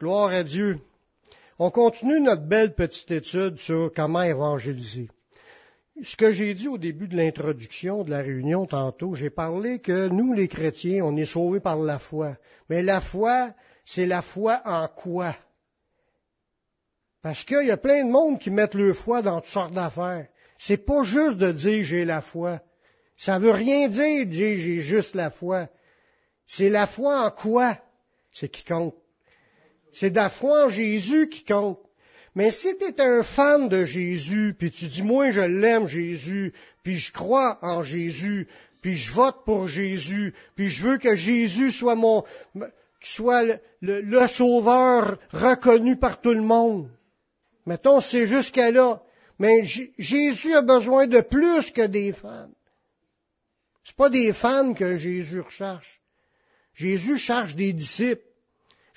Gloire à Dieu. On continue notre belle petite étude sur comment évangéliser. Ce que j'ai dit au début de l'introduction de la réunion tantôt, j'ai parlé que nous, les chrétiens, on est sauvés par la foi. Mais la foi, c'est la foi en quoi? Parce qu'il y a plein de monde qui mettent leur foi dans toutes sortes d'affaires. C'est pas juste de dire j'ai la foi. Ça veut rien dire de dire j'ai juste la foi. C'est la foi en quoi? C'est qui compte. C'est la en Jésus qui compte. Mais si tu es un fan de Jésus, puis tu dis, moi je l'aime Jésus, puis je crois en Jésus, puis je vote pour Jésus, puis je veux que Jésus soit mon, soit le, le sauveur reconnu par tout le monde. Mettons, c'est jusqu'à là. Mais Jésus a besoin de plus que des fans. C'est pas des fans que Jésus recherche. Jésus cherche des disciples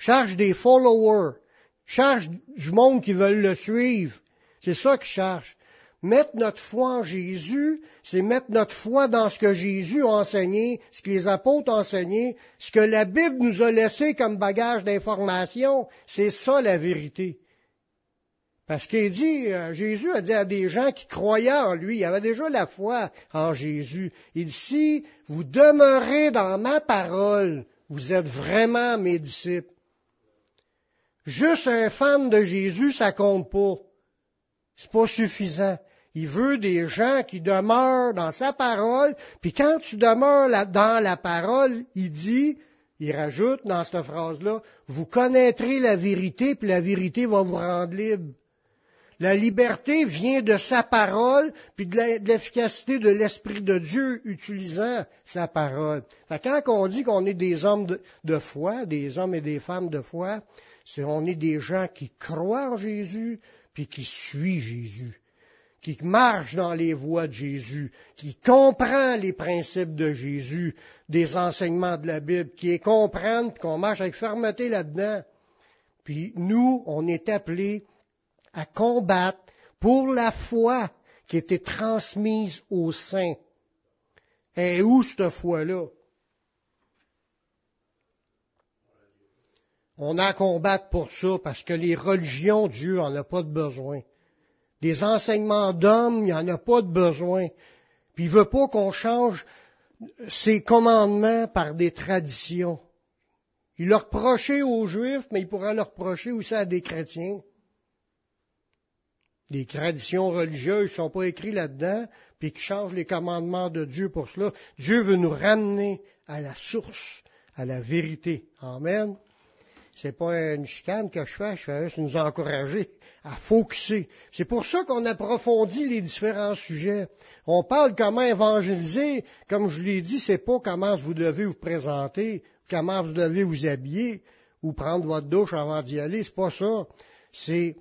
cherche des followers, cherche du monde qui veulent le suivre. C'est ça qu'il cherche. Mettre notre foi en Jésus, c'est mettre notre foi dans ce que Jésus a enseigné, ce que les apôtres ont enseigné, ce que la Bible nous a laissé comme bagage d'information. C'est ça la vérité. Parce qu'il dit, euh, Jésus a dit à des gens qui croyaient en lui, il avait déjà la foi en Jésus. Il dit, si vous demeurez dans ma parole, vous êtes vraiment mes disciples. Juste un fan de Jésus, ça compte pas. C'est pas suffisant. Il veut des gens qui demeurent dans sa parole, puis quand tu demeures dans la parole, il dit, il rajoute dans cette phrase-là, vous connaîtrez la vérité, puis la vérité va vous rendre libre. La liberté vient de sa parole, puis de l'efficacité de l'Esprit de Dieu utilisant sa parole. quand on dit qu'on est des hommes de, de foi, des hommes et des femmes de foi, c'est on est des gens qui croient en Jésus, puis qui suivent Jésus, qui marchent dans les voies de Jésus, qui comprennent les principes de Jésus, des enseignements de la Bible, qui les comprennent, qu'on marche avec fermeté là-dedans. Puis nous, on est appelés à combattre pour la foi qui était transmise aux saints. Et où cette foi-là? On a à combattre pour ça parce que les religions, Dieu n'en a pas de besoin. Les enseignements d'hommes, il en a pas de besoin. Puis il veut pas qu'on change ses commandements par des traditions. Il leur reprochait aux Juifs, mais il pourra leur reprocher aussi à des chrétiens. Des traditions religieuses ne sont pas écrites là-dedans, puis qui changent les commandements de Dieu pour cela. Dieu veut nous ramener à la source, à la vérité. Amen. C'est pas une chicane que je fais, je fais juste nous encourager à focuser. C'est pour ça qu'on approfondit les différents sujets. On parle comment évangéliser, comme je l'ai dit, c'est pas comment vous devez vous présenter, comment vous devez vous habiller ou prendre votre douche avant d'y aller, c'est pas ça. C'est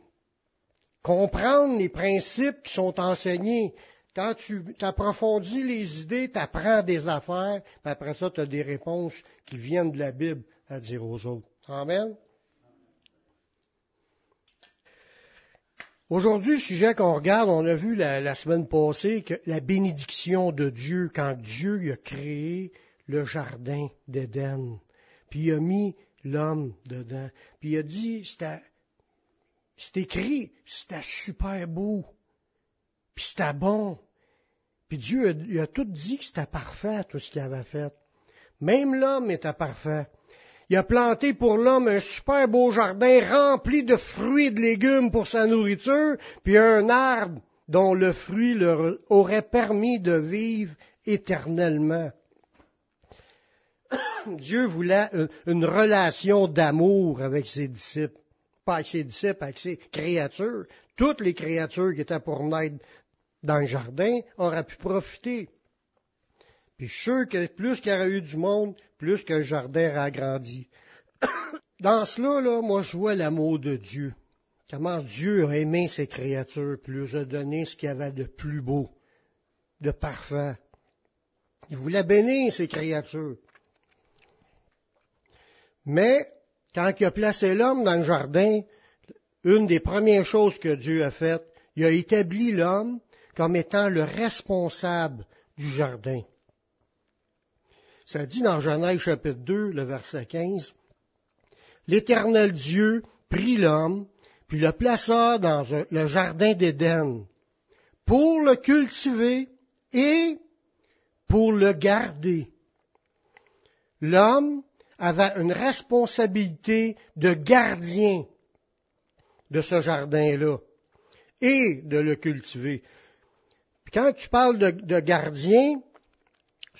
comprendre les principes qui sont enseignés. Quand tu approfondis les idées, tu apprends des affaires, puis après ça, tu as des réponses qui viennent de la Bible à dire aux autres. Amen. Aujourd'hui, le sujet qu'on regarde, on a vu la, semaine passée que la bénédiction de Dieu, quand Dieu a créé le jardin d'Éden, puis il a mis l'homme dedans, puis il a dit, c'est écrit, c'était super beau, puis c'était bon. Puis Dieu a, tout dit que c'était parfait, tout ce qu'il avait fait. Même l'homme était parfait. Il a planté pour l'homme un super beau jardin rempli de fruits et de légumes pour sa nourriture, puis un arbre dont le fruit leur aurait permis de vivre éternellement. Dieu voulait une relation d'amour avec ses disciples. Pas avec ses disciples, avec ses créatures. Toutes les créatures qui étaient pour naître dans le jardin auraient pu profiter. Puis je suis sûr que plus qu'il y aurait eu du monde, plus que le jardin a grandi. Dans cela, moi, je vois l'amour de Dieu. Comment Dieu a aimé ses créatures, plus a donné ce qu'il y avait de plus beau, de parfait. Il voulait bénir ses créatures. Mais, quand il a placé l'homme dans le jardin, une des premières choses que Dieu a faites, il a établi l'homme comme étant le responsable du jardin. Ça dit dans Genèse chapitre 2, le verset 15, l'Éternel Dieu prit l'homme, puis le plaça dans le jardin d'Éden, pour le cultiver et pour le garder. L'homme avait une responsabilité de gardien de ce jardin-là et de le cultiver. quand tu parles de, gardien,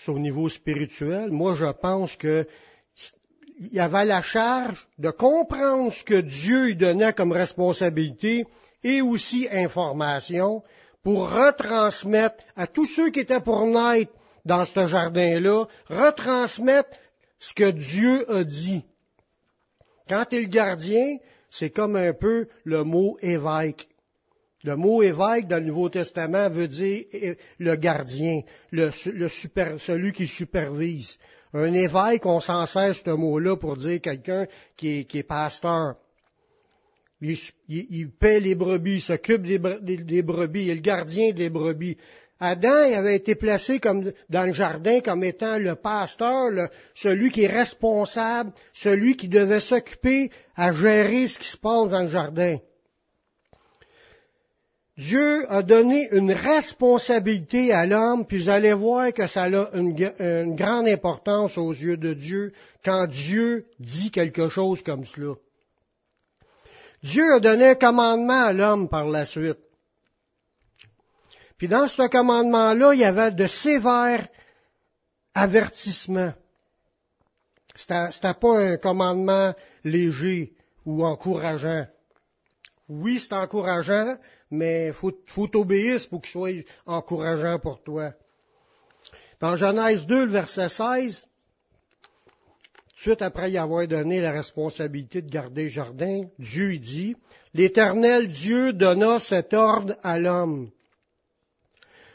au niveau spirituel, moi je pense que il avait la charge de comprendre ce que Dieu lui donnait comme responsabilité et aussi information pour retransmettre à tous ceux qui étaient pour naître dans ce jardin-là, retransmettre ce que Dieu a dit. Quand tu es le gardien, c'est comme un peu le mot évêque. Le mot évêque dans le Nouveau Testament veut dire le gardien, le, celui qui supervise. Un évêque, on s'en sert ce mot-là pour dire quelqu'un qui est, pasteur. Il, paie les brebis, il s'occupe des, brebis, il est le gardien des brebis. Adam il avait été placé comme dans le jardin comme étant le pasteur, celui qui est responsable, celui qui devait s'occuper à gérer ce qui se passe dans le jardin. Dieu a donné une responsabilité à l'homme, puis vous allez voir que ça a une, grande importance aux yeux de Dieu quand Dieu dit quelque chose comme cela. Dieu a donné un commandement à l'homme par la suite. Puis dans ce commandement-là, il y avait de sévères avertissements. C'était pas un commandement léger ou encourageant. Oui, c'est encourageant, mais faut, faut t'obéir pour qu'il soit encourageant pour toi. Dans Genèse 2, le verset 16, tout de suite après y avoir donné la responsabilité de garder le jardin, Dieu dit, l'Éternel Dieu donna cet ordre à l'homme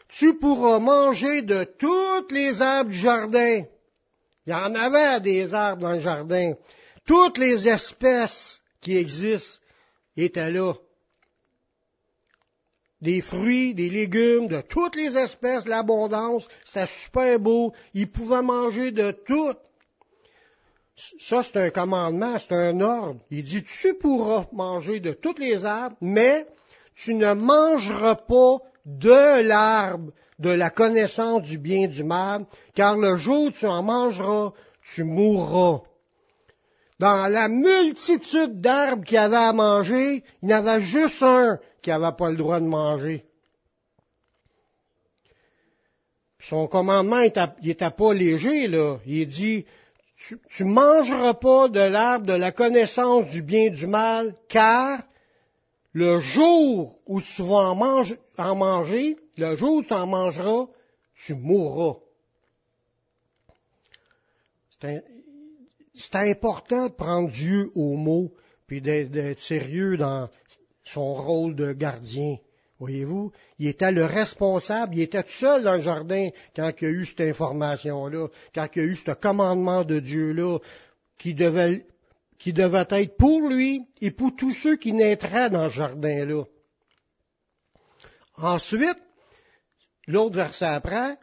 tu pourras manger de toutes les arbres du jardin. Il y en avait des arbres dans le jardin. Toutes les espèces qui existent étaient là. Des fruits, des légumes, de toutes les espèces, l'abondance, c'était super beau. Ils pouvaient manger de tout. Ça, c'est un commandement, c'est un ordre. Il dit, tu pourras manger de toutes les arbres, mais tu ne mangeras pas de l'arbre de la connaissance du bien du mal, car le jour où tu en mangeras, tu mourras. Dans la multitude d'arbres qu'il avait à manger, il y en avait juste un qui n'avait pas le droit de manger. Son commandement n'était pas léger, là. Il dit, tu, ne mangeras pas de l'arbre de la connaissance du bien et du mal, car le jour où tu vas en, manger, le jour où tu en mangeras, tu mourras. C'est important de prendre Dieu au mot, puis d'être sérieux dans son rôle de gardien. Voyez-vous, il était le responsable, il était seul dans le jardin quand il y a eu cette information-là, quand il y a eu ce commandement de Dieu-là, qui devait qui devait être pour lui et pour tous ceux qui naîtraient dans ce jardin-là. Ensuite, l'autre verset après,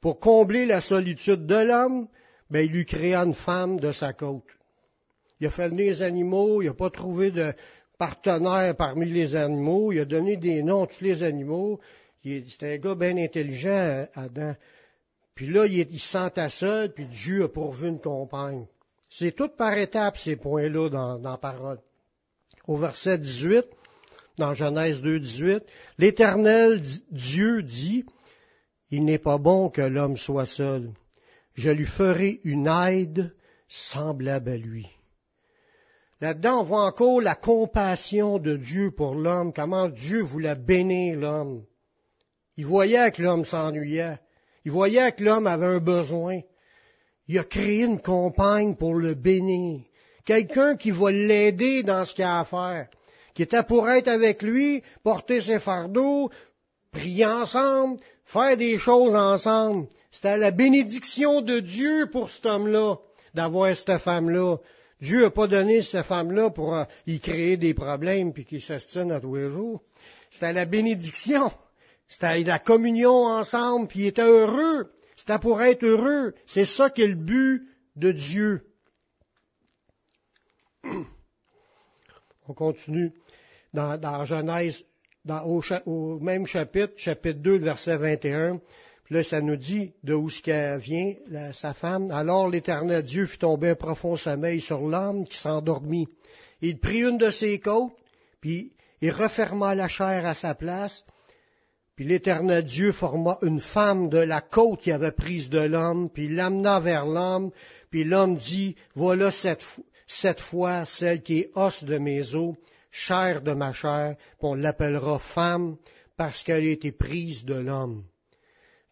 pour combler la solitude de l'homme, ben, il lui créa une femme de sa côte. Il a fait venir les animaux, il n'a pas trouvé de partenaire parmi les animaux, il a donné des noms à tous les animaux. C'était un gars bien intelligent, Adam. Puis là, il, il se sentait seul, puis Dieu a pourvu une compagne. C'est tout par étapes ces points-là dans, dans la parole. Au verset 18, dans Genèse 2, 18, l'Éternel Dieu dit, il n'est pas bon que l'homme soit seul. Je lui ferai une aide semblable à lui. Là-dedans, on voit encore la compassion de Dieu pour l'homme, comment Dieu voulait bénir l'homme. Il voyait que l'homme s'ennuyait. Il voyait que l'homme avait un besoin. Il a créé une compagne pour le bénir. Quelqu'un qui va l'aider dans ce qu'il a à faire. Qui était pour être avec lui, porter ses fardeaux, prier ensemble, faire des choses ensemble. C'était la bénédiction de Dieu pour cet homme-là, d'avoir cette femme-là. Dieu n'a pas donné cette femme-là pour euh, y créer des problèmes puis qu'il s'estime à tous les jours. C'était la bénédiction. C'était la communion ensemble, puis il était heureux. C'était pour être heureux. C'est ça qui est le but de Dieu. On continue dans, Genèse, au, même chapitre, chapitre 2, verset 21. Là, ça nous dit de où ce vient, sa femme. Alors l'Éternel Dieu fit tomber un profond sommeil sur l'homme qui s'endormit. Il prit une de ses côtes, puis il referma la chair à sa place. Puis l'Éternel Dieu forma une femme de la côte qui avait prise de l'homme, puis l'amena vers l'homme, puis l'homme dit, voilà cette, cette fois celle qui est os de mes os, chair de ma chair, puis on l'appellera femme, parce qu'elle a été prise de l'homme.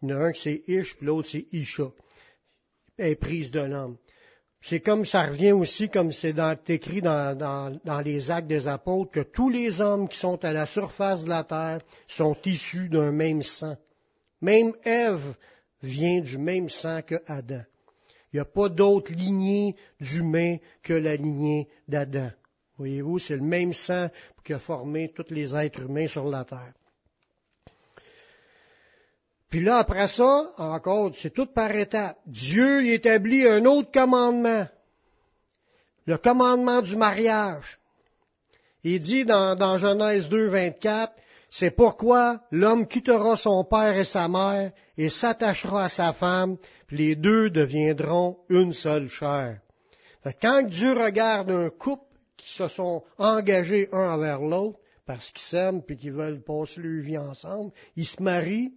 Il y en a un qui c'est Ish, puis l'autre c'est Isha. Elle est prise de l'homme. C'est comme ça revient aussi, comme c'est écrit dans, les actes des apôtres, que tous les hommes qui sont à la surface de la terre sont issus d'un même sang. Même Ève vient du même sang que Adam. Il n'y a pas d'autre lignée d'humain que la lignée d'Adam. Voyez-vous, c'est le même sang qui a formé tous les êtres humains sur la terre. Puis là, après ça, encore, c'est tout par étapes. Dieu établit un autre commandement. Le commandement du mariage. Il dit dans, dans Genèse 2, 24, c'est pourquoi l'homme quittera son père et sa mère et s'attachera à sa femme, puis les deux deviendront une seule chair. quand Dieu regarde un couple qui se sont engagés un envers l'autre, parce qu'ils s'aiment puis qu'ils veulent passer leur vie ensemble, ils se marient,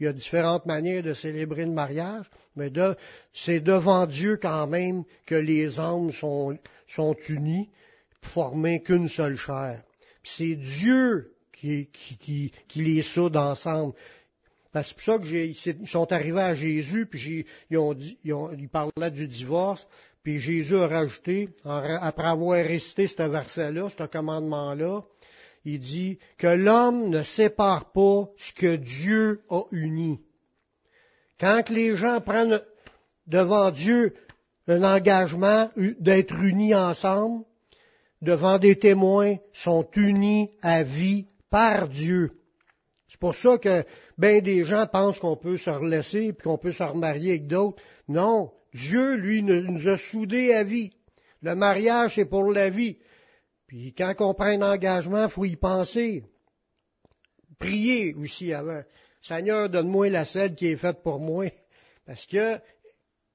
il y a différentes manières de célébrer le mariage, mais c'est devant Dieu quand même que les âmes sont, sont unis pour former qu'une seule chair. C'est Dieu qui, qui, qui, les soude ensemble. C'est pour ça qu'ils sont arrivés à Jésus, puis ils, ont dit, ils parlaient du divorce, puis Jésus a rajouté, après avoir récité ce verset-là, ce commandement-là, il dit que l'homme ne sépare pas ce que Dieu a uni. Quand les gens prennent devant Dieu un engagement d'être unis ensemble, devant des témoins, sont unis à vie par Dieu. C'est pour ça que bien des gens pensent qu'on peut se relaisser et qu'on peut se remarier avec d'autres. Non, Dieu, lui, nous a soudés à vie. Le mariage, c'est pour la vie. Puis quand on prend un engagement, il faut y penser. Prier aussi avant. Seigneur, donne-moi la selle qui est faite pour moi. Parce que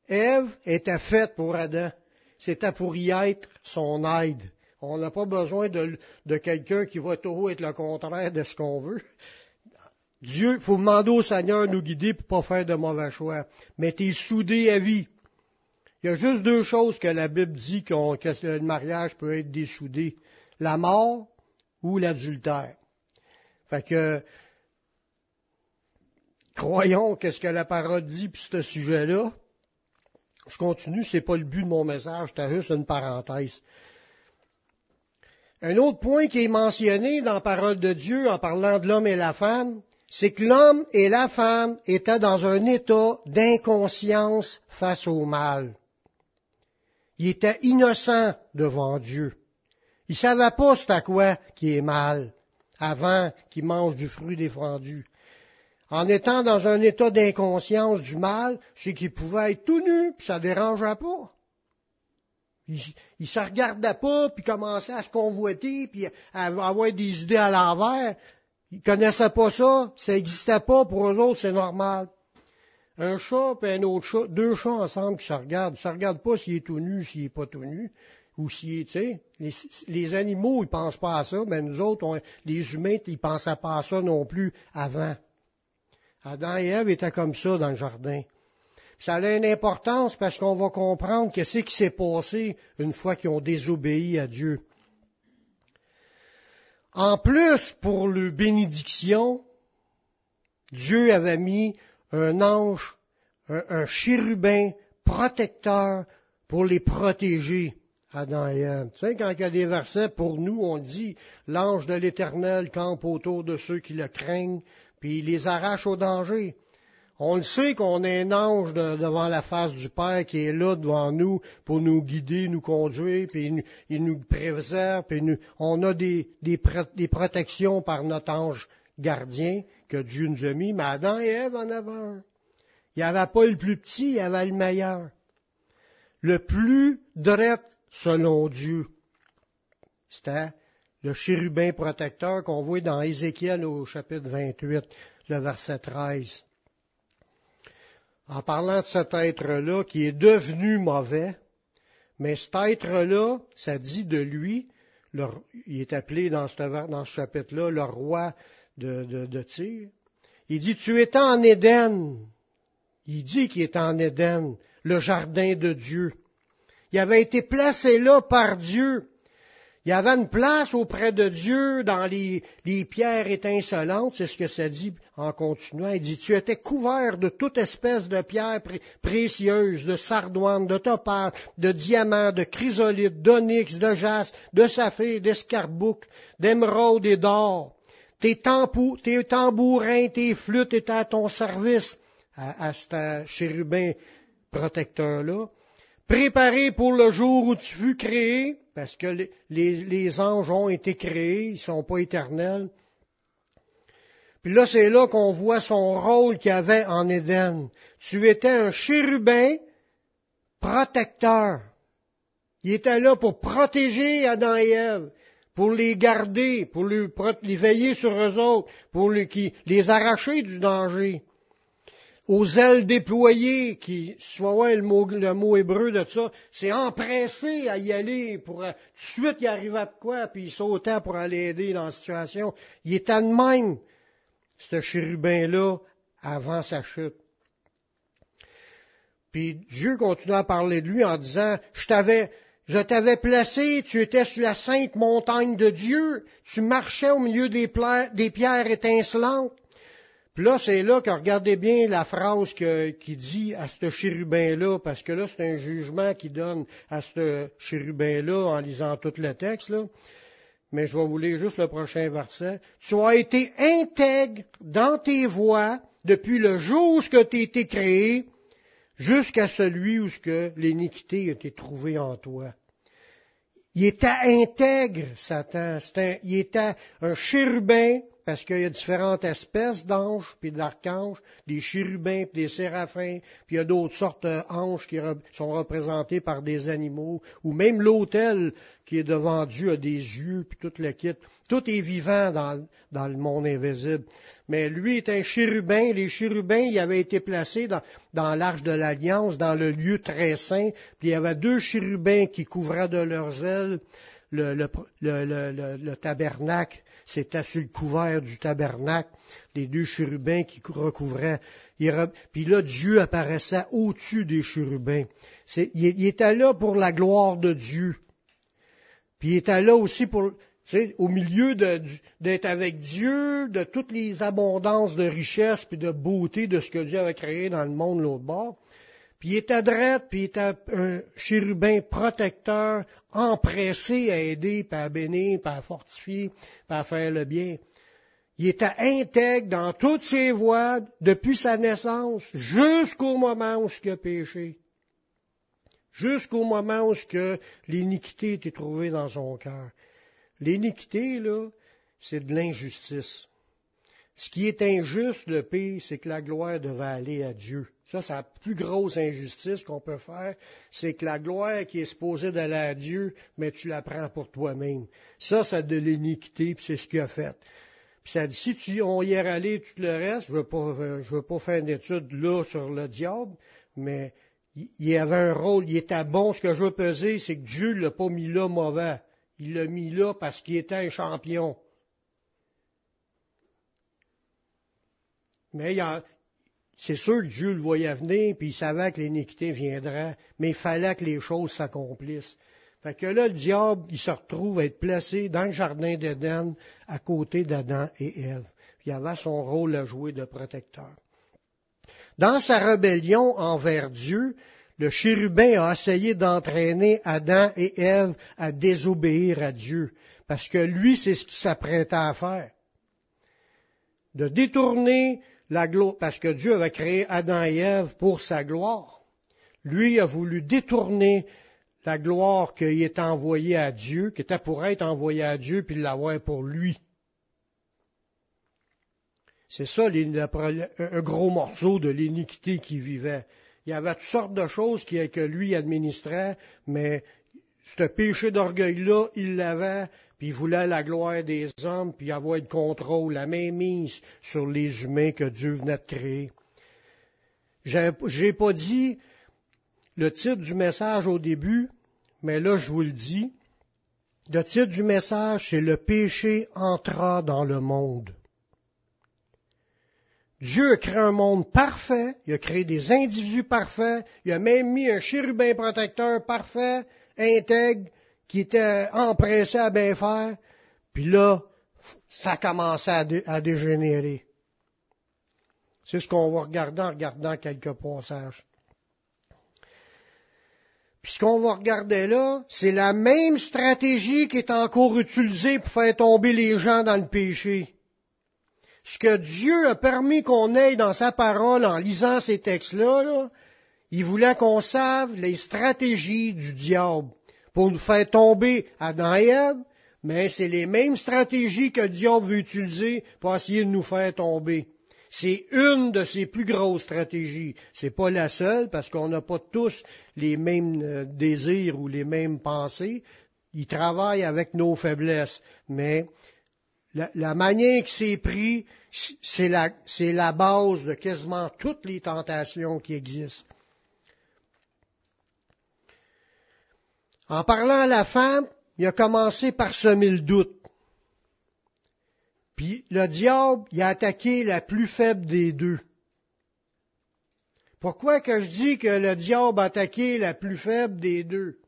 Ève était faite pour Adam. C'était pour y être son aide. On n'a pas besoin de, quelqu'un qui va toujours être le contraire de ce qu'on veut. Dieu, il faut demander au Seigneur de nous guider pour pas faire de mauvais choix. Mais tu es soudé à vie. Il y a juste deux choses que la Bible dit que le mariage peut être dessoudé. La mort ou l'adultère. Fait que, croyons qu'est-ce que la parole dit puis ce sujet-là. Je continue, c'est pas le but de mon message, c'est juste une parenthèse. Un autre point qui est mentionné dans la parole de Dieu en parlant de l'homme et la femme, c'est que l'homme et la femme étaient dans un état d'inconscience face au mal. Ils étaient innocents devant Dieu. Ils ne savaient pas c'est à quoi qui est mal avant qu'ils mangent du fruit défendu. En étant dans un état d'inconscience du mal, c'est qu'ils pouvaient être tout nus, puis ça ne dérangeait pas. Ils ne se regardaient pas, puis commençaient à se convoiter, puis à avoir des idées à l'envers. Ils connaissaient pas ça, ça n'existait pas, pour eux autres, c'est normal. Un chat et un autre chat, deux chats ensemble qui se regardent, ils ne se regardent pas s'il est tout nu, s'il n'est pas tout nu, est, tu sais, les, les, animaux, ils pensent pas à ça, mais nous autres, les humains, ils pensaient pas à ça non plus avant. Adam et Ève étaient comme ça dans le jardin. Ça a une importance parce qu'on va comprendre qu'est-ce qui s'est passé une fois qu'ils ont désobéi à Dieu. En plus, pour le bénédiction, Dieu avait mis un ange, un, chérubin protecteur pour les protéger. Adam et Ève. Tu sais, quand il y a des versets, pour nous, on dit, l'ange de l'Éternel campe autour de ceux qui le craignent, puis il les arrache au danger. On le sait qu'on est un ange devant la face du Père qui est là devant nous pour nous guider, nous conduire, puis il, nous préserve, puis on a des, des, protections par notre ange gardien que Dieu nous a mis, mais Adam et Ève en avaient un. Il n'y avait pas le plus petit, il y avait le meilleur. Le plus direct selon Dieu. C'était le chérubin protecteur qu'on voit dans Ézéchiel au chapitre 28, le verset 13. En parlant de cet être-là qui est devenu mauvais, mais cet être-là, ça dit de lui, il est appelé dans ce, chapitre-là le roi de, de, de Tyr. Il dit, tu étais en Éden. Il dit qu'il est en Éden, le jardin de Dieu. Il avait été placé là par Dieu. Il y avait une place auprès de Dieu dans les, pierres étincelantes, c'est ce que ça dit en continuant. Il dit, tu étais couvert de toute espèce de pierres précieuses, de sardoines, de topaz, de diamants, de chrysolites, d'onyx, de jaspe, de saphir, d'escarboucle, d'émeraude et d'or. Tes, tes, tambourins, tes flûtes étaient à ton service, à, à ce chérubin protecteur-là. Préparé pour le jour où tu fus créé, parce que les, anges ont été créés, ils ne sont pas éternels. Puis là, c'est là qu'on voit son rôle qu'il avait en Éden. Tu étais un chérubin protecteur. Il était là pour protéger Adam et Ève, pour les garder, pour les, veiller sur eux autres, pour les arracher du danger aux ailes déployées, qui, soit le mot, le mot hébreu de ça, c'est empressé à y aller pour, euh, tout de suite il arrivait de quoi, puis il sautait pour aller aider dans la situation. Il était de même, ce chérubin-là, avant sa chute. Puis Dieu continue à parler de lui en disant, je t'avais, je t'avais placé, tu étais sur la sainte montagne de Dieu, tu marchais au milieu des pierres étincelantes. Puis là, c'est là que regardez bien la phrase qui dit à ce chérubin-là, parce que là, c'est un jugement qui donne à ce chérubin-là en lisant tout le texte, là. Mais je vais vous lire juste le prochain verset. Tu as été intègre dans tes voies depuis le jour où tu as été créé, jusqu'à celui où l'iniquité a été trouvée en toi. Il était intègre, Satan. il était un chérubin parce qu'il y a différentes espèces d'anges, puis d'archanges, des chérubins, puis des séraphins, puis il y a d'autres sortes d'anges qui sont représentés par des animaux, ou même l'autel qui est devant Dieu a des yeux, puis tout le kit. Tout est vivant dans, le monde invisible. Mais lui est un chérubin. Les chérubins, il avait été placé dans, l'arche de l'Alliance, dans le lieu très saint, puis il y avait deux chérubins qui couvraient de leurs ailes le, le, le, le tabernacle c'était sur le couvert du tabernacle, les deux chérubins qui recouvraient. Puis là, Dieu apparaissait au-dessus des chérubins. il, était là pour la gloire de Dieu. Puis il était là aussi pour, au milieu d'être avec Dieu, de toutes les abondances de richesse puis de beauté de ce que Dieu avait créé dans le monde l'autre bord. Puis il était droit, puis il était un chérubin protecteur, empressé à aider, puis à bénir, à fortifier, à faire le bien. Il était intègre dans toutes ses voies depuis sa naissance jusqu'au moment où il a péché. Jusqu'au moment où l'iniquité était trouvée dans son cœur. L'iniquité, là, c'est de l'injustice. Ce qui est injuste, le pire, c'est que la gloire devait aller à Dieu. Ça, c'est la plus grosse injustice qu'on peut faire, c'est que la gloire qui est supposée d'aller à Dieu, mais tu la prends pour toi-même. Ça, c'est de l'iniquité, puis c'est ce qu'il a fait. Puis ça dit, si tu, on y est allé tout le reste, je veux, pas, veux pas faire une étude là sur le diable, mais il avait un rôle, il était bon. Ce que je veux peser, c'est que Dieu l'a pas mis là mauvais. Il l'a mis là parce qu'il était un champion. Mais c'est sûr que Dieu le voyait venir, puis il savait que l'iniquité viendrait, mais il fallait que les choses s'accomplissent. Fait que là, le diable, il se retrouve à être placé dans le jardin d'Éden, à côté d'Adam et Ève. Il avait son rôle à jouer de protecteur. Dans sa rébellion envers Dieu, le chérubin a essayé d'entraîner Adam et Ève à désobéir à Dieu, parce que lui, c'est ce qu'il s'apprêtait à faire. De détourner parce que Dieu avait créé Adam et Ève pour sa gloire. Lui a voulu détourner la gloire qui est envoyée à Dieu, qui était pour être envoyée à Dieu, puis l'avoir pour lui. C'est ça un gros morceau de l'iniquité qui vivait. Il y avait toutes sortes de choses que lui administrait, mais ce péché d'orgueil-là, il l'avait, il voulait la gloire des hommes, puis avoir le contrôle, la mainmise sur les humains que Dieu venait de créer. J'ai pas dit le titre du message au début, mais là je vous le dis. Le titre du message, c'est Le péché entra dans le monde. Dieu a créé un monde parfait, il a créé des individus parfaits, il a même mis un chérubin protecteur parfait, intègre, qui était empressé à bien faire, puis là, ça commençait à, dégénérer. C'est ce qu'on va regarder en regardant quelques passages. Puis ce qu'on va regarder là, c'est la même stratégie qui est encore utilisée pour faire tomber les gens dans le péché. Ce que Dieu a permis qu'on ait dans sa parole en lisant ces textes-là, il voulait qu'on sache les stratégies du diable pour nous faire tomber à et mais c'est les mêmes stratégies que le veut utiliser pour essayer de nous faire tomber. C'est une de ses plus grosses stratégies. C'est pas la seule parce qu'on n'a pas tous les mêmes euh, désirs ou les mêmes pensées. Il travaille avec nos faiblesses, mais la, manière que c'est pris, c'est la, la base de quasiment toutes les tentations qui existent. En parlant à la femme, il a commencé par semer le doute. Puis le diable, il a attaqué la plus faible des deux. Pourquoi que je dis que le diable a attaqué la plus faible des deux?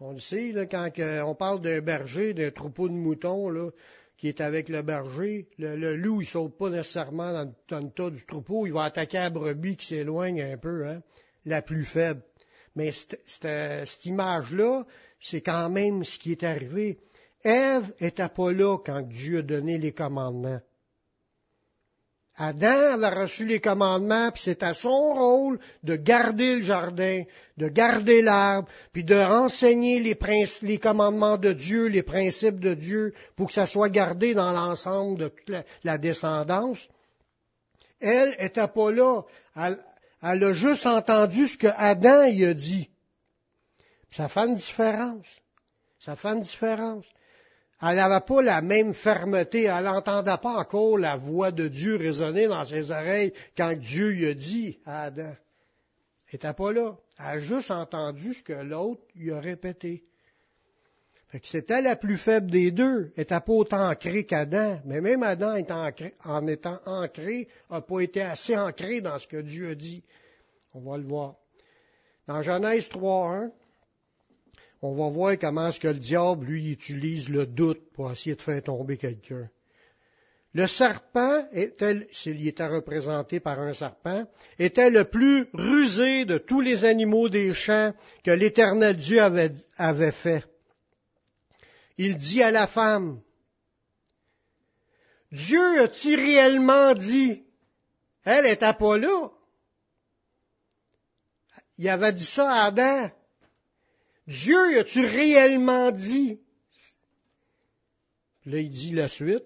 On le sait, quand on parle d'un berger, d'un troupeau de moutons, qui est avec le berger, le, loup, il saute pas nécessairement dans, le tas du troupeau, il va attaquer la brebis qui s'éloigne un peu, hein, la plus faible. Mais cette image-là, c'est quand même ce qui est arrivé. Ève était pas là quand Dieu a donné les commandements. Adam avait reçu les commandements, puis c'est à son rôle de garder le jardin, de garder l'arbre, puis de renseigner les, les, commandements de Dieu, les principes de Dieu, pour que ça soit gardé dans l'ensemble de toute la, descendance. Elle était pas là. Elle, a juste entendu ce que Adam y a dit. Ça fait une différence. Ça fait une différence. Elle n'avait pas la même fermeté, elle n'entendait pas encore la voix de Dieu résonner dans ses oreilles quand Dieu lui a dit à Adam. Elle n'était pas là. Elle a juste entendu ce que l'autre lui a répété. C'était la plus faible des deux. Elle n'était pas autant ancrée qu'Adam. Mais même Adam, en étant ancré, n'a pas été assez ancré dans ce que Dieu a dit. On va le voir. Dans Genèse 3.1, on va voir comment est-ce que le diable, lui, utilise le doute pour essayer de faire tomber quelqu'un. Le serpent, était, s'il était représenté par un serpent, était le plus rusé de tous les animaux des champs que l'Éternel Dieu avait fait. Il dit à la femme, Dieu a-t-il réellement dit? Elle n'était pas là? Il avait dit ça à Adam. Dieu as-tu réellement dit? Là, il dit la suite.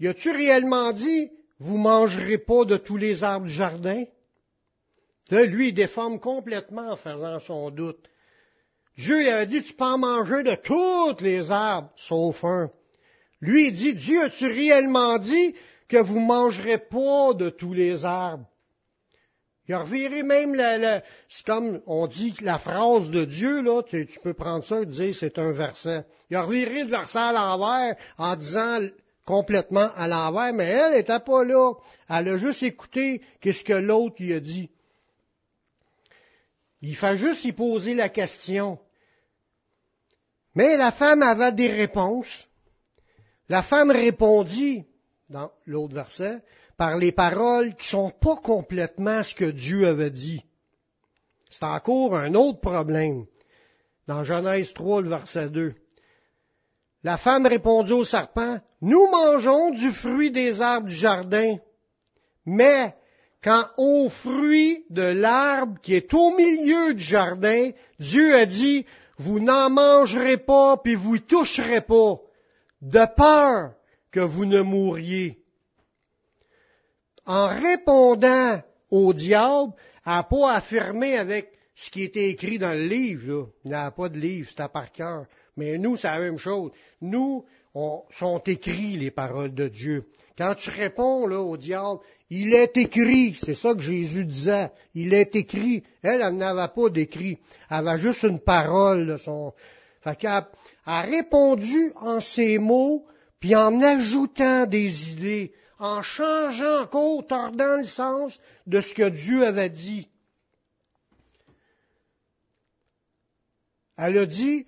Y a-tu réellement dit, vous mangerez pas de tous les arbres du jardin? Là, lui, il déforme complètement en faisant son doute. Dieu a dit, tu peux en manger de tous les arbres, sauf un. Lui, il dit, Dieu, as-tu réellement dit que vous mangerez pas de tous les arbres? Il a reviré même la, c'est comme on dit la phrase de Dieu, là, tu, peux prendre ça et dire c'est un verset. Il a reviré le verset à l'envers en disant complètement à l'envers, mais elle n'était pas là. Elle a juste écouté qu'est-ce que l'autre lui a dit. Il fait juste y poser la question. Mais la femme avait des réponses. La femme répondit, dans l'autre verset, par les paroles qui sont pas complètement ce que Dieu avait dit. C'est encore un autre problème. Dans Genèse 3, le verset 2. La femme répondit au serpent, Nous mangeons du fruit des arbres du jardin, mais quand au fruit de l'arbre qui est au milieu du jardin, Dieu a dit, Vous n'en mangerez pas, puis vous toucherez pas, de peur que vous ne mouriez en répondant au diable, elle n'a pas affirmé avec ce qui était écrit dans le livre. Il n'y a pas de livre, c'est à par cœur. Mais nous, c'est la même chose. Nous, on, sont écrits les paroles de Dieu. Quand tu réponds là, au diable, il est écrit, c'est ça que Jésus disait, il est écrit. Elle, elle n'avait pas d'écrit, elle avait juste une parole. de son... Fait a répondu en ces mots, puis en ajoutant des idées, en changeant encore, tordant le sens de ce que Dieu avait dit. Elle a dit,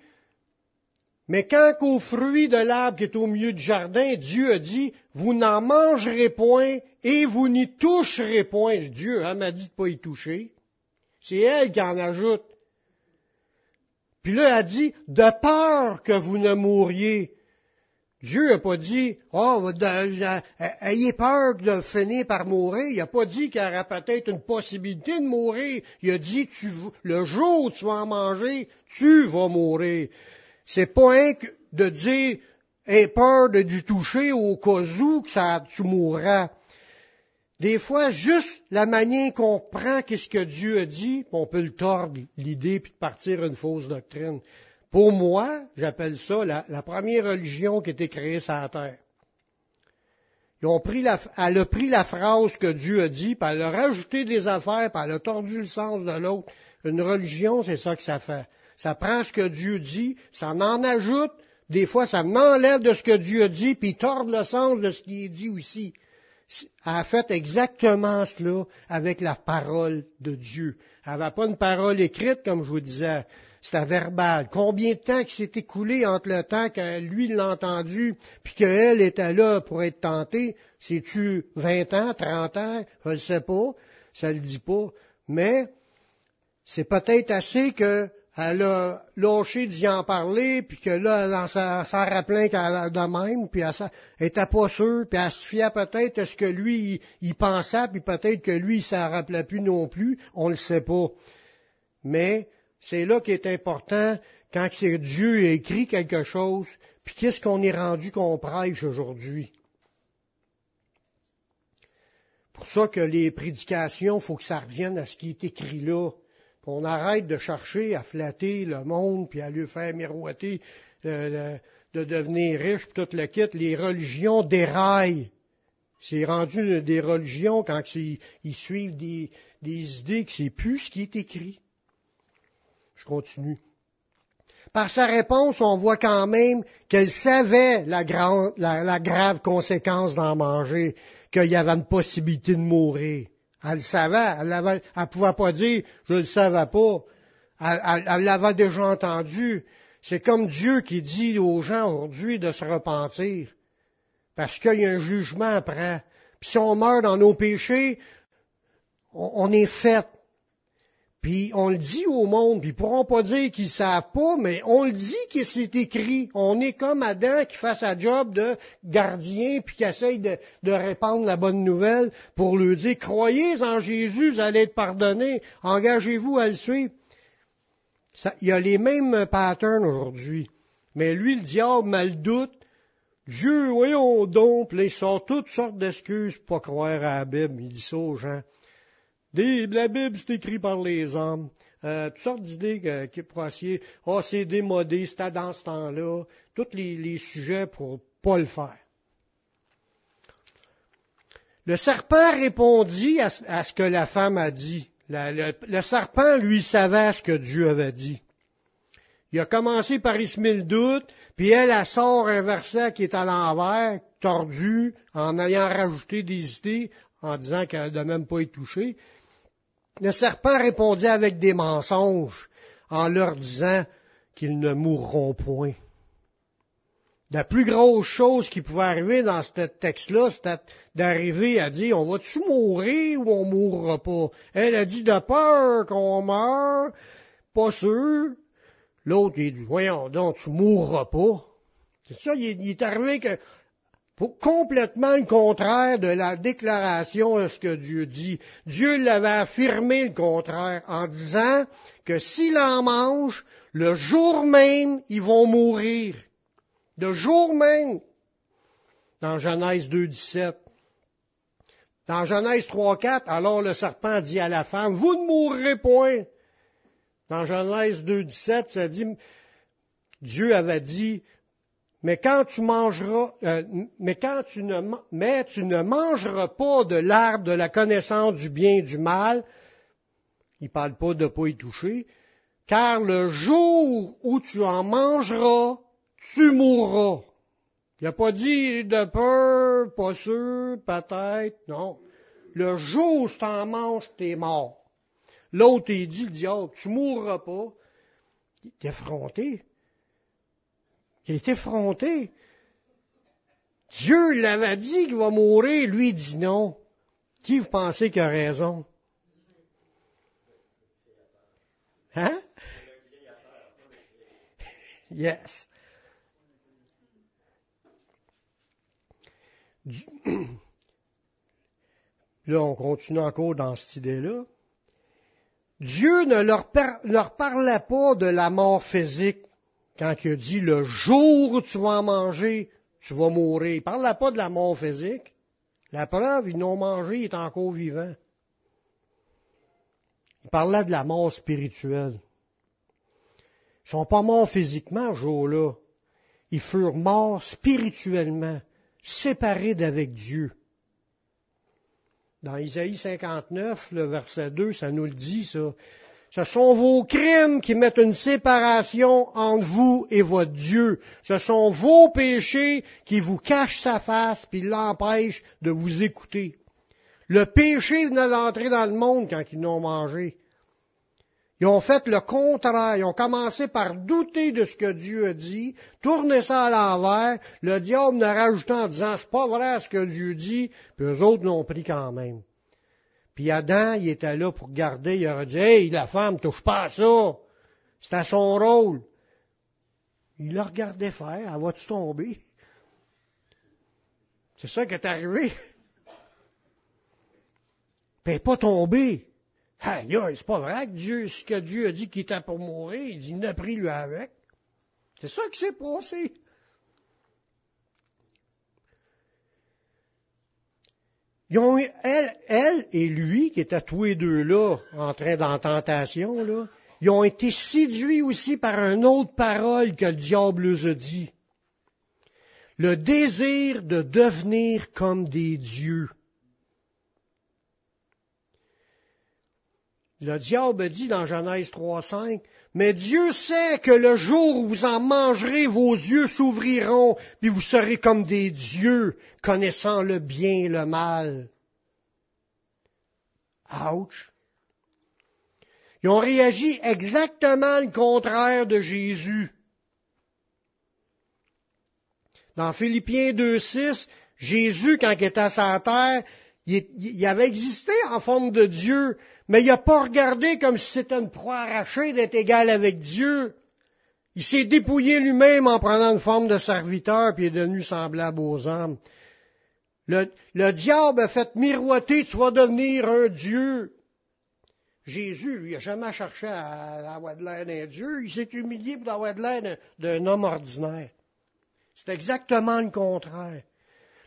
mais quand qu'au fruit de l'arbre qui est au milieu du jardin, Dieu a dit, vous n'en mangerez point et vous n'y toucherez point. Dieu elle m'a dit de pas y toucher. C'est elle qui en ajoute. Puis là, elle dit, de peur que vous ne mouriez. Dieu n'a pas dit, oh, ayez peur de finir par mourir. Il n'a pas dit qu'il y aurait peut-être une possibilité de mourir. Il a dit, le jour où tu vas en manger, tu vas mourir. C'est pas un de dire, aie peur de du toucher au cas où que ça, tu mourras. Des fois, juste la manière qu'on prend qu'est-ce que Dieu a dit, on peut le tordre l'idée puis de partir une fausse doctrine. Pour moi, j'appelle ça la, première religion qui a été créée sur la terre. Ils elle a pris la phrase que Dieu a dit, puis elle a rajouté des affaires, puis elle a tordu le sens de l'autre. Une religion, c'est ça que ça fait ça prend ce que Dieu dit, ça en ajoute, des fois ça m'enlève de ce que Dieu a dit, puis tord le sens de ce qui est dit aussi. A fait exactement cela avec la parole de Dieu. Elle n'avait pas une parole écrite, comme je vous disais. C'était verbal. Combien de temps qui s'est écoulé entre le temps que lui l'a entendu, puis qu'elle était là pour être tentée? C'est-tu 20 ans, 30 ans? Je ne sais pas. Ça ne le dit pas. Mais c'est peut-être assez que elle a lâché d'y en parler, puis que là, elle s'en rappelait qu'elle de même, puis elle était pas sûre, puis elle se fiait peut-être à ce que lui, il, pensait, puis peut-être que lui, il s'en rappelait plus non plus, on le sait pas. Mais c'est là qui est important, quand c'est Dieu écrit quelque chose, puis qu'est-ce qu'on est rendu qu'on prêche aujourd'hui. Pour ça que les prédications, faut que ça revienne à ce qui est écrit là qu'on arrête de chercher à flatter le monde, puis à lui faire miroiter euh, de devenir riche, puis tout le kit. Les religions déraillent. C'est rendu des religions quand ils, suivent des, idées que c'est plus ce qui est écrit. Je continue. Par sa réponse, on voit quand même qu'elle savait la, la grave conséquence d'en manger, qu'il y avait une possibilité de mourir. Elle le savait. Elle ne pouvait pas dire, je ne le savais pas. Elle l'avait déjà entendu. C'est comme Dieu qui dit aux gens aujourd'hui de se repentir. Parce qu'il y a un jugement après. Puis si on meurt dans nos péchés, on est fait. Puis on le dit au monde, puis ils pourront pas dire qu'ils savent pas, mais on le dit que c'est écrit. On est comme Adam qui fait sa job de gardien, puis qui essaye de, répandre la bonne nouvelle pour lui dire, croyez en Jésus, vous allez être pardonné, engagez-vous à le suivre. il y a les mêmes patterns aujourd'hui. Mais lui, le diable, mal doute, Dieu, voyons donc, puis là, il sort toutes sortes d'excuses pour pas croire à la Bible. Il dit ça aux gens la Bible, c'est écrit par les hommes. Euh, toutes sortes d'idées qui pourraient essayer. oh, c'est démodé, c'était dans ce temps-là. Tous les, sujets pour pas le faire. Le serpent répondit à, ce que la femme a dit. le, serpent, lui, savait ce que Dieu avait dit. Il a commencé par y semer le doute, puis elle, elle sort un verset qui est à l'envers, tordu, en ayant rajouté des idées, en disant qu'elle ne même pas y toucher. Le serpent répondit avec des mensonges en leur disant qu'ils ne mourront point. La plus grosse chose qui pouvait arriver dans ce texte-là, c'était d'arriver à dire, on va-tu mourir ou on mourra pas? Elle a dit de peur qu'on meurt, pas sûr. L'autre, il dit, voyons donc, tu mourras pas. C'est ça, il est arrivé que complètement le contraire de la déclaration de ce que Dieu dit. Dieu l'avait affirmé le contraire en disant que s'il en mange, le jour même, ils vont mourir. Le jour même. Dans Genèse 2, 17. Dans Genèse 3, 4, alors le serpent dit à la femme, vous ne mourrez point. Dans Genèse 2, 17, ça dit, Dieu avait dit, mais quand tu mangeras, euh, mais quand tu ne, mais tu ne mangeras pas de l'arbre de la connaissance du bien et du mal, il parle pas de pas y toucher, car le jour où tu en mangeras, tu mourras. Il n'a pas dit de peur, pas sûr, peut-être, non. Le jour où tu en manges, es mort. L'autre, il dit, le diable, tu mourras pas. Il est effronté. Il est effronté. Dieu l'avait dit qu'il va mourir, lui dit non. Qui vous pensez qui a raison? Hein? Yes. Là, on continue encore dans cette idée-là. Dieu ne leur, leur parlait pas de la mort physique quand il a dit le jour où tu vas en manger, tu vas mourir. Il ne parlait pas de la mort physique. La preuve, ils n'ont mangé, il est encore vivant. Il parlait de la mort spirituelle. Ils sont pas morts physiquement ce jour-là. Ils furent morts spirituellement, séparés d'avec Dieu. Dans Isaïe 59, le verset 2, ça nous le dit, ça. Ce sont vos crimes qui mettent une séparation entre vous et votre Dieu. Ce sont vos péchés qui vous cachent sa face puis l'empêchent de vous écouter. Le péché venait d'entrer dans le monde quand ils n'ont mangé. Ils ont fait le contraire. Ils ont commencé par douter de ce que Dieu a dit, tourner ça à l'envers. Le diable n'a rajouté en disant, c'est pas vrai ce que Dieu dit, puis eux autres l'ont pris quand même. Puis Adam, il était là pour garder, il aurait dit, hey, la femme, touche pas à ça. C'est à son rôle. Il l'a regardé faire, elle va-tu tomber? C'est ça qui est arrivé. Puis n'est pas tombée. C'est pas vrai que Dieu, ce que Dieu a dit qu'il était pour mourir, il dit, pris lui avec. C'est ça qui s'est passé. Ils elle, et lui, qui étaient tous les deux là, en train d'en tentation, là, ils ont été séduits aussi par une autre parole que le diable leur a dit. Le désir de devenir comme des dieux. Le diable dit dans Genèse 3.5, mais Dieu sait que le jour où vous en mangerez, vos yeux s'ouvriront, puis vous serez comme des dieux, connaissant le bien et le mal. Ouch! Ils ont réagi exactement le contraire de Jésus. Dans Philippiens 2.6, Jésus, quand il était à sa terre, il avait existé en forme de Dieu, mais il n'a pas regardé comme si c'était une proie arrachée d'être égal avec Dieu. Il s'est dépouillé lui-même en prenant une forme de serviteur, puis est devenu semblable aux hommes. Le, diable a fait miroiter, tu vas devenir un Dieu. Jésus, lui, n'a jamais cherché à avoir de l'air d'un Dieu. Il s'est humilié pour avoir de l'air d'un homme ordinaire. C'est exactement le contraire.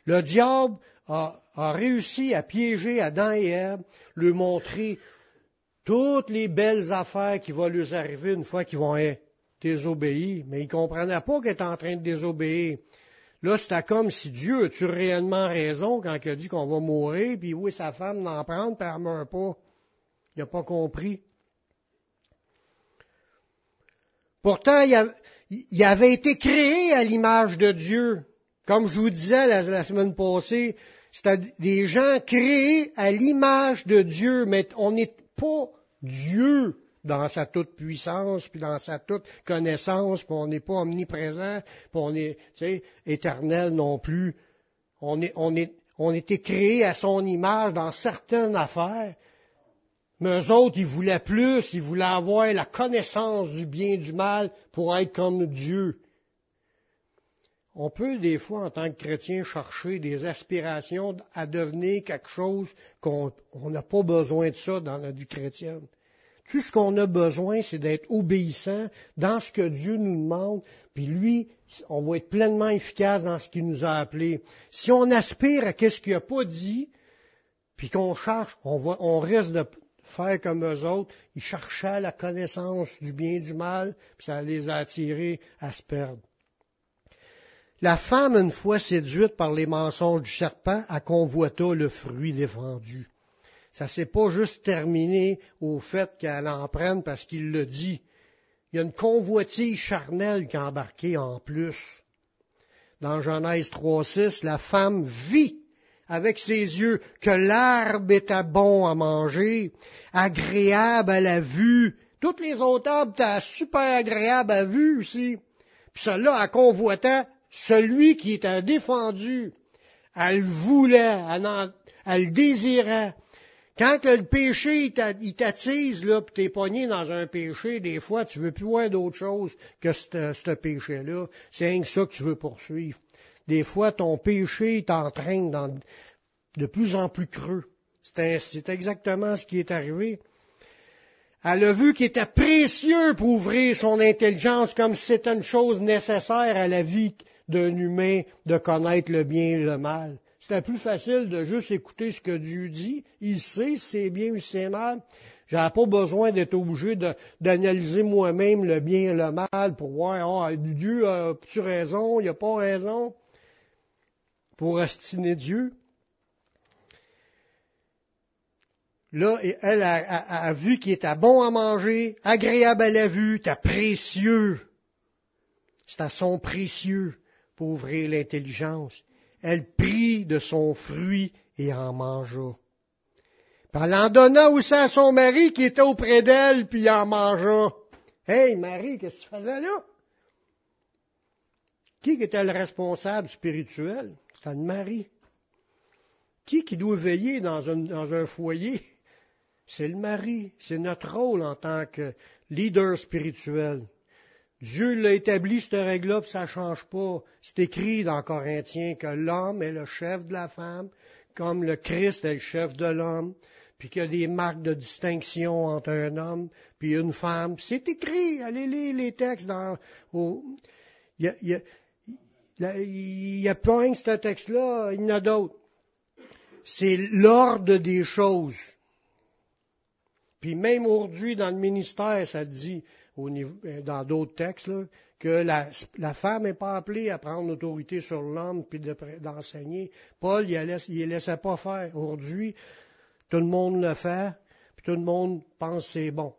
Le diable a, réussi à piéger Adam et Ève, lui montrer toutes les belles affaires qui vont leur arriver une fois qu'ils vont être désobéis. Mais ils ne comprenaient pas qu'ils étaient en train de désobéir. Là, c'était comme si Dieu a-tu réellement raison quand il a dit qu'on va mourir, puis oui, sa femme n'en prendre, puis elle meurt pas. Il n'a pas compris. Pourtant, il avait été créé à l'image de Dieu. Comme je vous disais la, semaine passée, c'est des gens créés à l'image de Dieu, mais on n'est pas Dieu dans sa toute puissance, puis dans sa toute connaissance, puis on n'est pas omniprésent, puis on est, éternel non plus. On est, on était créé à son image dans certaines affaires, mais eux autres, ils voulaient plus, ils voulaient avoir la connaissance du bien et du mal pour être comme Dieu. On peut des fois, en tant que chrétien, chercher des aspirations à devenir quelque chose qu'on n'a pas besoin de ça dans la vie chrétienne. Tout ce qu'on a besoin, c'est d'être obéissant dans ce que Dieu nous demande, puis lui, on va être pleinement efficace dans ce qu'il nous a appelé. Si on aspire à ce qu'il n'a pas dit, puis qu'on cherche, on, va, on risque de faire comme eux autres. Ils cherchaient la connaissance du bien et du mal, puis ça les a attirés à se perdre. La femme, une fois séduite par les mensonges du serpent, a convoité le fruit défendu. Ça s'est pas juste terminé au fait qu'elle en prenne parce qu'il le dit. Il y a une convoitise charnelle qui a embarqué en plus. Dans Genèse 3.6, la femme vit avec ses yeux que l'arbre était bon à manger, agréable à la vue. Toutes les autres arbres étaient super agréables à vue aussi. Puis celle-là, celui qui était défendu. Elle voulait, elle, le désirait. Quand le péché il t'attise, là, puis t'es pogné dans un péché, des fois, tu veux plus voir d'autre chose que ce péché-là. C'est rien que ça que tu veux poursuivre. Des fois, ton péché t'entraîne dans de plus en plus creux. C'est exactement ce qui est arrivé. Elle a vu qu'il était précieux pour ouvrir son intelligence comme si c'était une chose nécessaire à la vie d'un humain de connaître le bien et le mal. C'était plus facile de juste écouter ce que Dieu dit. Il sait si c'est bien ou si c'est mal. J'avais pas besoin d'être obligé d'analyser moi-même le bien et le mal pour voir, ah, Dieu a-tu raison, il n'a pas raison, pour estimer Dieu. Là, elle a, vu qu'il était bon à manger, agréable à la vue, était précieux. C'était son précieux ouvrir l'intelligence. Elle prit de son fruit et en mangea. Puis elle en donna aussi à son mari qui était auprès d'elle, puis en mangea. Hey, Marie, qu'est-ce que tu faisais là? Qui était le responsable spirituel? C'était le mari. Qui qui doit veiller dans un foyer? C'est le mari. C'est notre rôle en tant que leader spirituel. Dieu l'a établi, cette règle-là, puis ça ne change pas. C'est écrit dans Corinthiens que l'homme est le chef de la femme, comme le Christ est le chef de l'homme, puis qu'il y a des marques de distinction entre un homme puis une femme. C'est écrit, allez lire les textes dans... il, y a, il, y a, il y a ce texte-là, il y en a d'autres. C'est l'ordre des choses. Puis même aujourd'hui, dans le ministère, ça dit, euh, dans d'autres textes, que la, femme n'est pas appelée à prendre l'autorité sur l'homme puis d'enseigner. Paul, il ne laissait pas faire. Aujourd'hui, tout le monde le fait, puis tout le monde pense que c'est bon.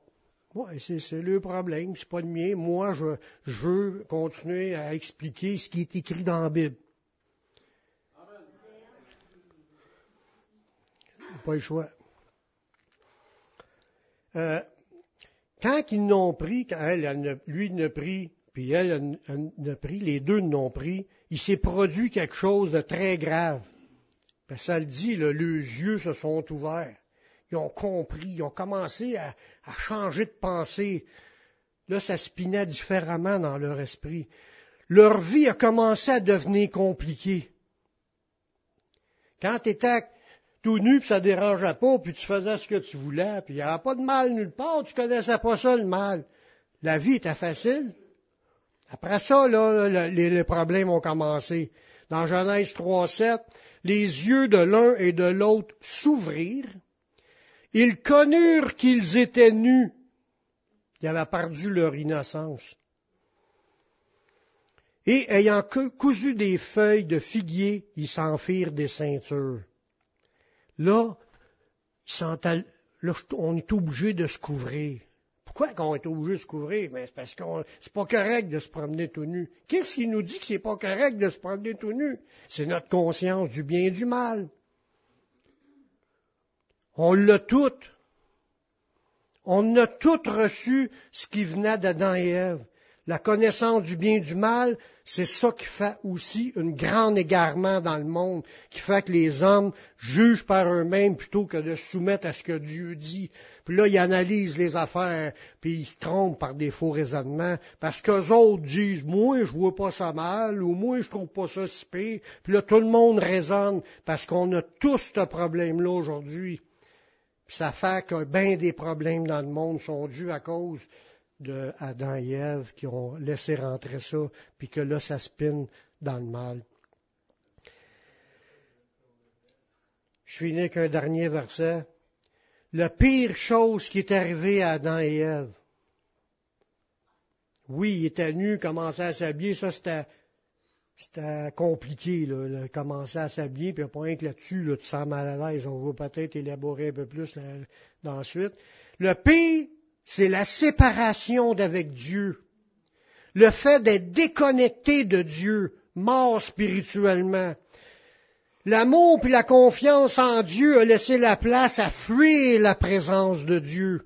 Ouais, c'est le problème, c'est pas le mien. Moi, je, je, veux continuer à expliquer ce qui est écrit dans la Bible. Pas le choix. Euh, quand ils n'ont pris, quand elle, lui ne pris, puis elle ne pris, les deux n'ont pris, il s'est produit quelque chose de très grave. Ben, ça le dit, là, yeux se sont ouverts. Ils ont compris, ils ont commencé à, à changer de pensée. Là, ça spinait différemment dans leur esprit. Leur vie a commencé à devenir compliquée. Quand tu étais tout nu, puis ça dérangeait pas, puis tu faisais ce que tu voulais, puis il n'y avait pas de mal nulle part, tu connaissais pas ça, le mal. La vie était facile. Après ça, là, les, problèmes ont commencé. Dans Genèse 3.7, les yeux de l'un et de l'autre s'ouvrirent. Ils connurent qu'ils étaient nus. Ils avaient perdu leur innocence. Et ayant cousu des feuilles de figuier, ils s'en firent des ceintures. Là, on est obligé de se couvrir. Pourquoi qu'on est obligé de se couvrir? Ben, c'est parce que c'est pas correct de se promener tout nu. Qu'est-ce qui nous dit que c'est pas correct de se promener tout nu? C'est notre conscience du bien et du mal. On l'a tout. On a tout reçu ce qui venait d'Adam et Ève. La connaissance du bien et du mal, c'est ça qui fait aussi un grand égarement dans le monde, qui fait que les hommes jugent par eux-mêmes plutôt que de se soumettre à ce que Dieu dit. Puis là, ils analysent les affaires, puis ils se trompent par des faux raisonnements, parce qu'eux autres disent, moi, je vois pas ça mal, ou moi, je trouve pas ça si pire. Puis là, tout le monde raisonne, parce qu'on a tous ce problème-là aujourd'hui. Puis ça fait que bien des problèmes dans le monde sont dus à cause de Adam et Ève qui ont laissé rentrer ça, puis que là, ça spine dans le mal. Je finis avec un dernier verset. la pire chose qui est arrivée à Adam et Ève. Oui, il était nu, commençait à s'habiller, ça c'était compliqué, là, commencer à s'habiller, puis pas rien que là-dessus, là, tu sens mal à l'aise, on va peut-être élaborer un peu plus là, ensuite. Le pire, c'est la séparation d'avec Dieu. Le fait d'être déconnecté de Dieu, mort spirituellement. L'amour puis la confiance en Dieu a laissé la place à fuir la présence de Dieu.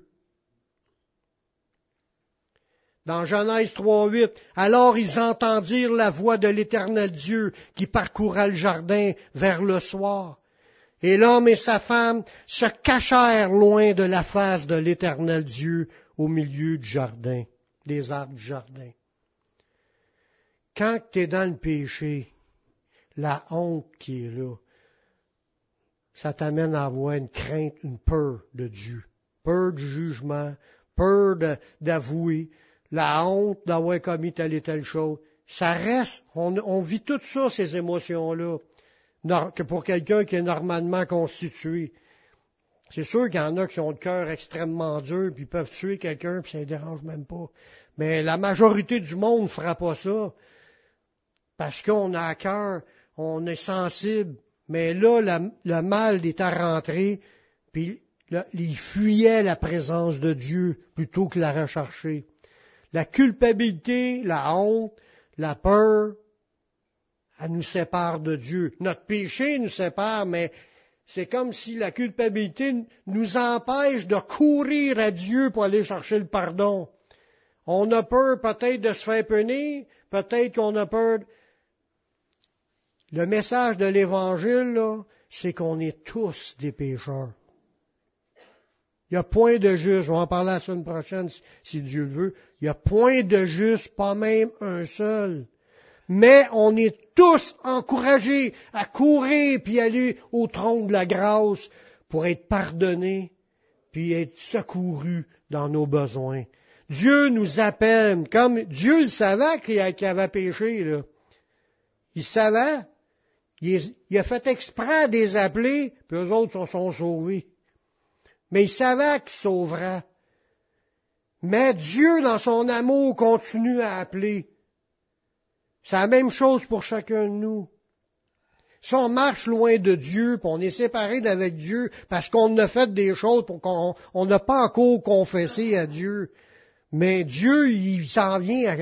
Dans Genèse 3.8, alors ils entendirent la voix de l'éternel Dieu qui parcourra le jardin vers le soir. Et l'homme et sa femme se cachèrent loin de la face de l'éternel Dieu au milieu du jardin, des arbres du jardin. Quand tu es dans le péché, la honte qui est là, ça t'amène à avoir une crainte, une peur de Dieu, peur du jugement, peur d'avouer, la honte d'avoir commis telle et telle chose. Ça reste, on, vit tout ça, ces émotions-là, que pour quelqu'un qui est normalement constitué. C'est sûr qu'il y en a qui ont le cœur extrêmement dur, puis peuvent tuer quelqu'un, puis ça les dérange même pas. Mais la majorité du monde ne fera pas ça. Parce qu'on a à cœur, on est sensible. Mais là, le mal est à rentrer, puis il fuyait la présence de Dieu plutôt que la rechercher la culpabilité, la honte, la peur, elle nous sépare de Dieu. Notre péché nous sépare, mais c'est comme si la culpabilité nous empêche de courir à Dieu pour aller chercher le pardon. On a peur peut-être de se faire punir, peut-être qu'on a peur. Le message de l'Évangile, c'est qu'on est tous des pécheurs. Il n'y a point de juste, on va en parler la semaine prochaine si Dieu veut, il n'y a point de juste, pas même un seul. Mais on est tous encouragés à courir puis aller au trône de la grâce pour être pardonnés puis être secourus dans nos besoins. Dieu nous appelle, comme Dieu le savait qu'il avait péché, là. Il savait. Il, a fait exprès de les appeler, puis eux autres sont sauvés. Mais il savait qu'il sauverait. Mais Dieu, dans son amour, continue à appeler. C'est la même chose pour chacun de nous. Si on marche loin de Dieu, puis on est séparé d'avec Dieu, parce qu'on a fait des choses pour qu'on n'a pas encore confessé à Dieu, mais Dieu, il s'en vient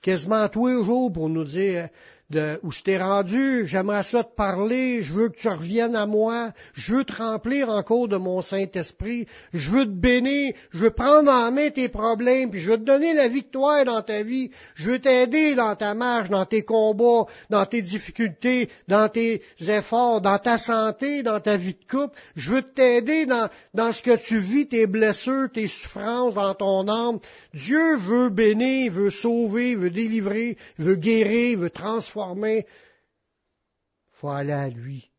quasiment tous les jours pour nous dire, de, où je t'ai rendu, j'aimerais ça te parler, je veux que tu reviennes à moi, je veux te remplir encore de mon Saint-Esprit, je veux te bénir, je veux prendre en main tes problèmes, puis je veux te donner la victoire dans ta vie, je veux t'aider dans ta marche, dans tes combats, dans tes difficultés, dans tes efforts, dans ta santé, dans ta vie de couple, je veux t'aider dans, dans ce que tu vis, tes blessures, tes souffrances dans ton âme. Dieu veut bénir, veut sauver, veut délivrer, veut guérir, veut transformer il faut aller à lui.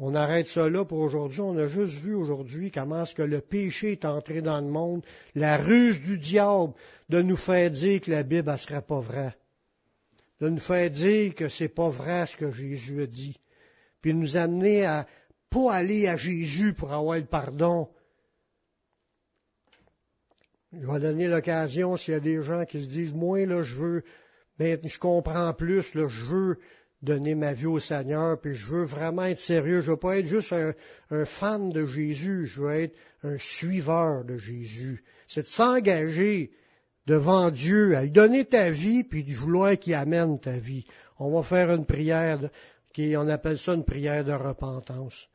On arrête là pour aujourd'hui. On a juste vu aujourd'hui comment est-ce que le péché est entré dans le monde, la ruse du diable de nous faire dire que la Bible ne serait pas vraie, de nous faire dire que c'est pas vrai ce que Jésus a dit, puis nous amener à pas aller à Jésus pour avoir le pardon. Je vais donner l'occasion s'il y a des gens qui se disent, moi là, je veux mais je comprends plus, là, je veux donner ma vie au Seigneur, puis je veux vraiment être sérieux. Je veux pas être juste un, fan de Jésus, je veux être un suiveur de Jésus. C'est de s'engager devant Dieu, à lui donner ta vie, puis de vouloir qu'il amène ta vie. On va faire une prière, qui, on appelle ça une prière de repentance.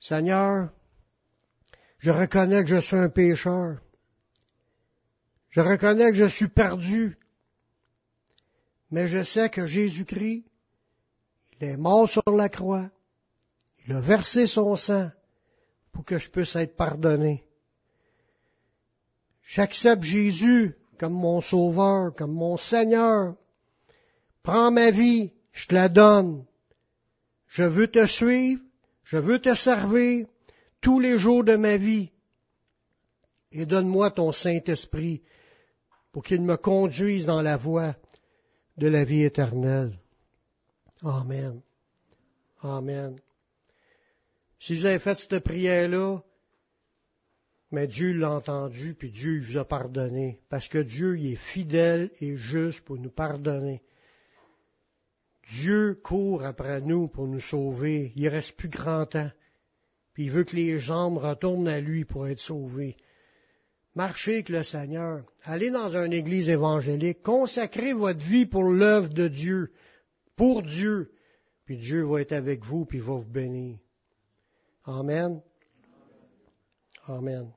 Seigneur, je reconnais que je suis un pécheur. Je reconnais que je suis perdu mais je sais que Jésus-Christ, il est mort sur la croix, il a versé son sang pour que je puisse être pardonné. J'accepte Jésus comme mon sauveur, comme mon Seigneur. Prends ma vie, je te la donne. Je veux te suivre, je veux te servir tous les jours de ma vie. Et donne-moi ton Saint-Esprit pour qu'il me conduise dans la voie de la vie éternelle. Amen. Amen. Si vous avez fait cette prière-là, Mais Dieu l'a entendu, puis Dieu vous a pardonné, parce que Dieu il est fidèle et juste pour nous pardonner. Dieu court après nous pour nous sauver. Il reste plus grand temps. Puis il veut que les jambes retournent à lui pour être sauvés. Marchez avec le Seigneur. Allez dans une église évangélique. Consacrez votre vie pour l'œuvre de Dieu, pour Dieu. Puis Dieu va être avec vous, puis va vous bénir. Amen. Amen.